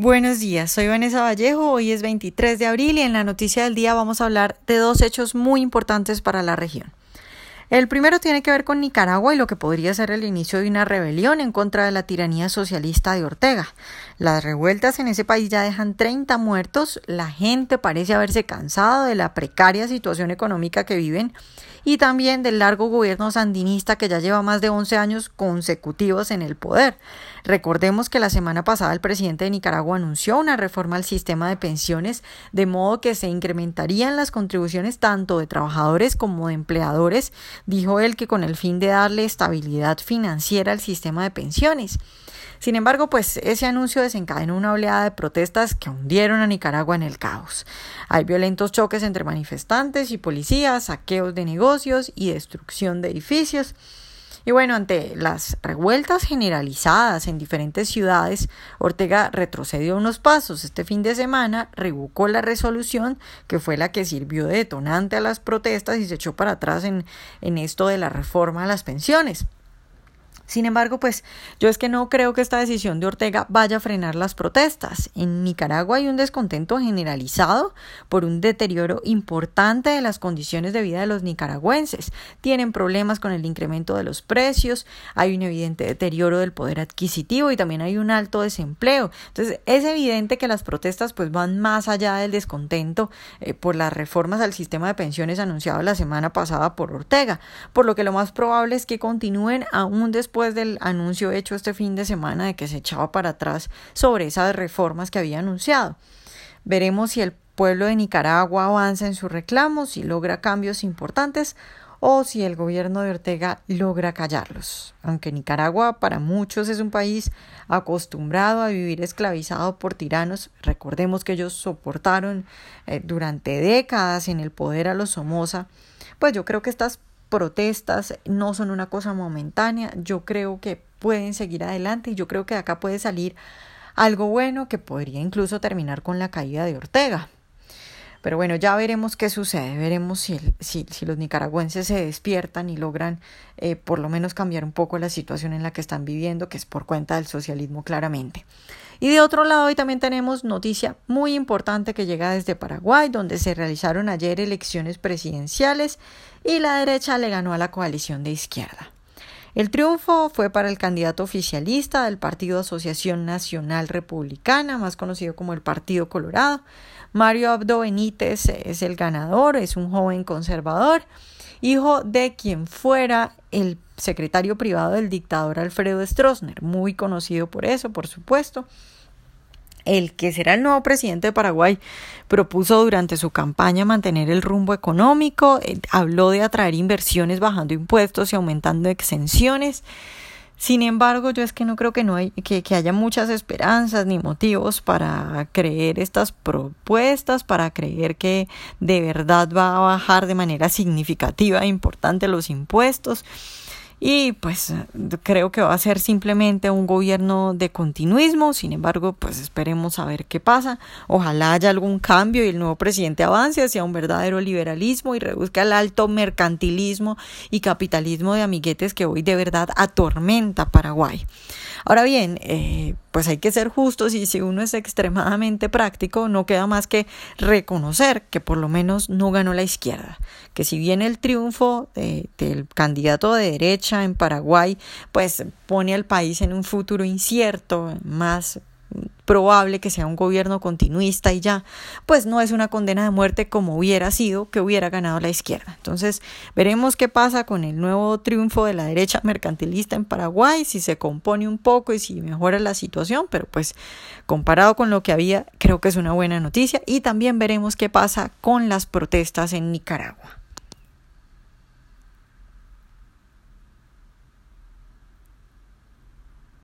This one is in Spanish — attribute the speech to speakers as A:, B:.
A: Buenos días, soy Vanessa Vallejo, hoy es 23 de abril y en la noticia del día vamos a hablar de dos hechos muy importantes para la región. El primero tiene que ver con Nicaragua y lo que podría ser el inicio de una rebelión en contra de la tiranía socialista de Ortega. Las revueltas en ese país ya dejan 30 muertos, la gente parece haberse cansado de la precaria situación económica que viven y también del largo gobierno sandinista que ya lleva más de 11 años consecutivos en el poder. Recordemos que la semana pasada el presidente de Nicaragua anunció una reforma al sistema de pensiones de modo que se incrementarían las contribuciones tanto de trabajadores como de empleadores, dijo él que con el fin de darle estabilidad financiera al sistema de pensiones. Sin embargo, pues ese anuncio desencadenó una oleada de protestas que hundieron a Nicaragua en el caos. Hay violentos choques entre manifestantes y policías, saqueos de negocios y destrucción de edificios. Y bueno, ante las revueltas generalizadas en diferentes ciudades, Ortega retrocedió unos pasos. Este fin de semana revocó la resolución que fue la que sirvió de detonante a las protestas y se echó para atrás en, esto de la reforma a las pensiones. Sin embargo, pues yo es que no creo que esta decisión de Ortega vaya a frenar las protestas. En Nicaragua hay un descontento generalizado por un deterioro importante de las condiciones de vida de los nicaragüenses. Tienen problemas con el incremento de los precios, hay un evidente deterioro del poder adquisitivo y también hay un alto desempleo. Entonces, es evidente que las protestas pues van más allá del descontento eh, por las reformas al sistema de pensiones anunciado la semana pasada por Ortega, por lo que lo más probable es que continúen aún después después del anuncio hecho este fin de semana de que se echaba para atrás sobre esas reformas que había anunciado. Veremos si el pueblo de Nicaragua avanza en sus reclamos, y logra cambios importantes o si el gobierno de Ortega logra callarlos. Aunque Nicaragua para muchos es un país acostumbrado a vivir esclavizado por tiranos, recordemos que ellos soportaron eh, durante décadas en el poder a los Somoza, pues yo creo que estas protestas no son una cosa momentánea, yo creo que pueden seguir adelante y yo creo que de acá puede salir algo bueno que podría incluso terminar con la caída de Ortega. Pero bueno, ya veremos qué sucede, veremos si, si, si los nicaragüenses se despiertan y logran eh, por lo menos cambiar un poco la situación en la que están viviendo, que es por cuenta del socialismo claramente. Y de otro lado, hoy también tenemos noticia muy importante que llega desde Paraguay, donde se realizaron ayer elecciones presidenciales y la derecha le ganó a la coalición de izquierda. El triunfo fue para el candidato oficialista del Partido Asociación Nacional Republicana, más conocido como el Partido Colorado. Mario Abdo Benítez es el ganador, es un joven conservador, hijo de quien fuera el secretario privado del dictador Alfredo Stroessner, muy conocido por eso, por supuesto. El que será el nuevo presidente de Paraguay propuso durante su campaña mantener el rumbo económico, eh, habló de atraer inversiones bajando impuestos y aumentando exenciones. Sin embargo, yo es que no creo que no hay, que, que, haya muchas esperanzas ni motivos para creer estas propuestas, para creer que de verdad va a bajar de manera significativa e importante los impuestos y pues creo que va a ser simplemente un gobierno de continuismo, sin embargo pues esperemos a ver qué pasa, ojalá haya algún cambio y el nuevo presidente avance hacia un verdadero liberalismo y reduzca el alto mercantilismo y capitalismo de amiguetes que hoy de verdad atormenta Paraguay. Ahora bien, eh, pues hay que ser justos y si uno es extremadamente práctico, no queda más que reconocer que por lo menos no ganó la izquierda, que si bien el triunfo del candidato de derecha en Paraguay, pues pone al país en un futuro incierto, más probable que sea un gobierno continuista y ya, pues no es una condena de muerte como hubiera sido que hubiera ganado la izquierda. Entonces, veremos qué pasa con el nuevo triunfo de la derecha mercantilista en Paraguay, si se compone un poco y si mejora la situación, pero pues comparado con lo que había, creo que es una buena noticia y también veremos qué pasa con las protestas en Nicaragua.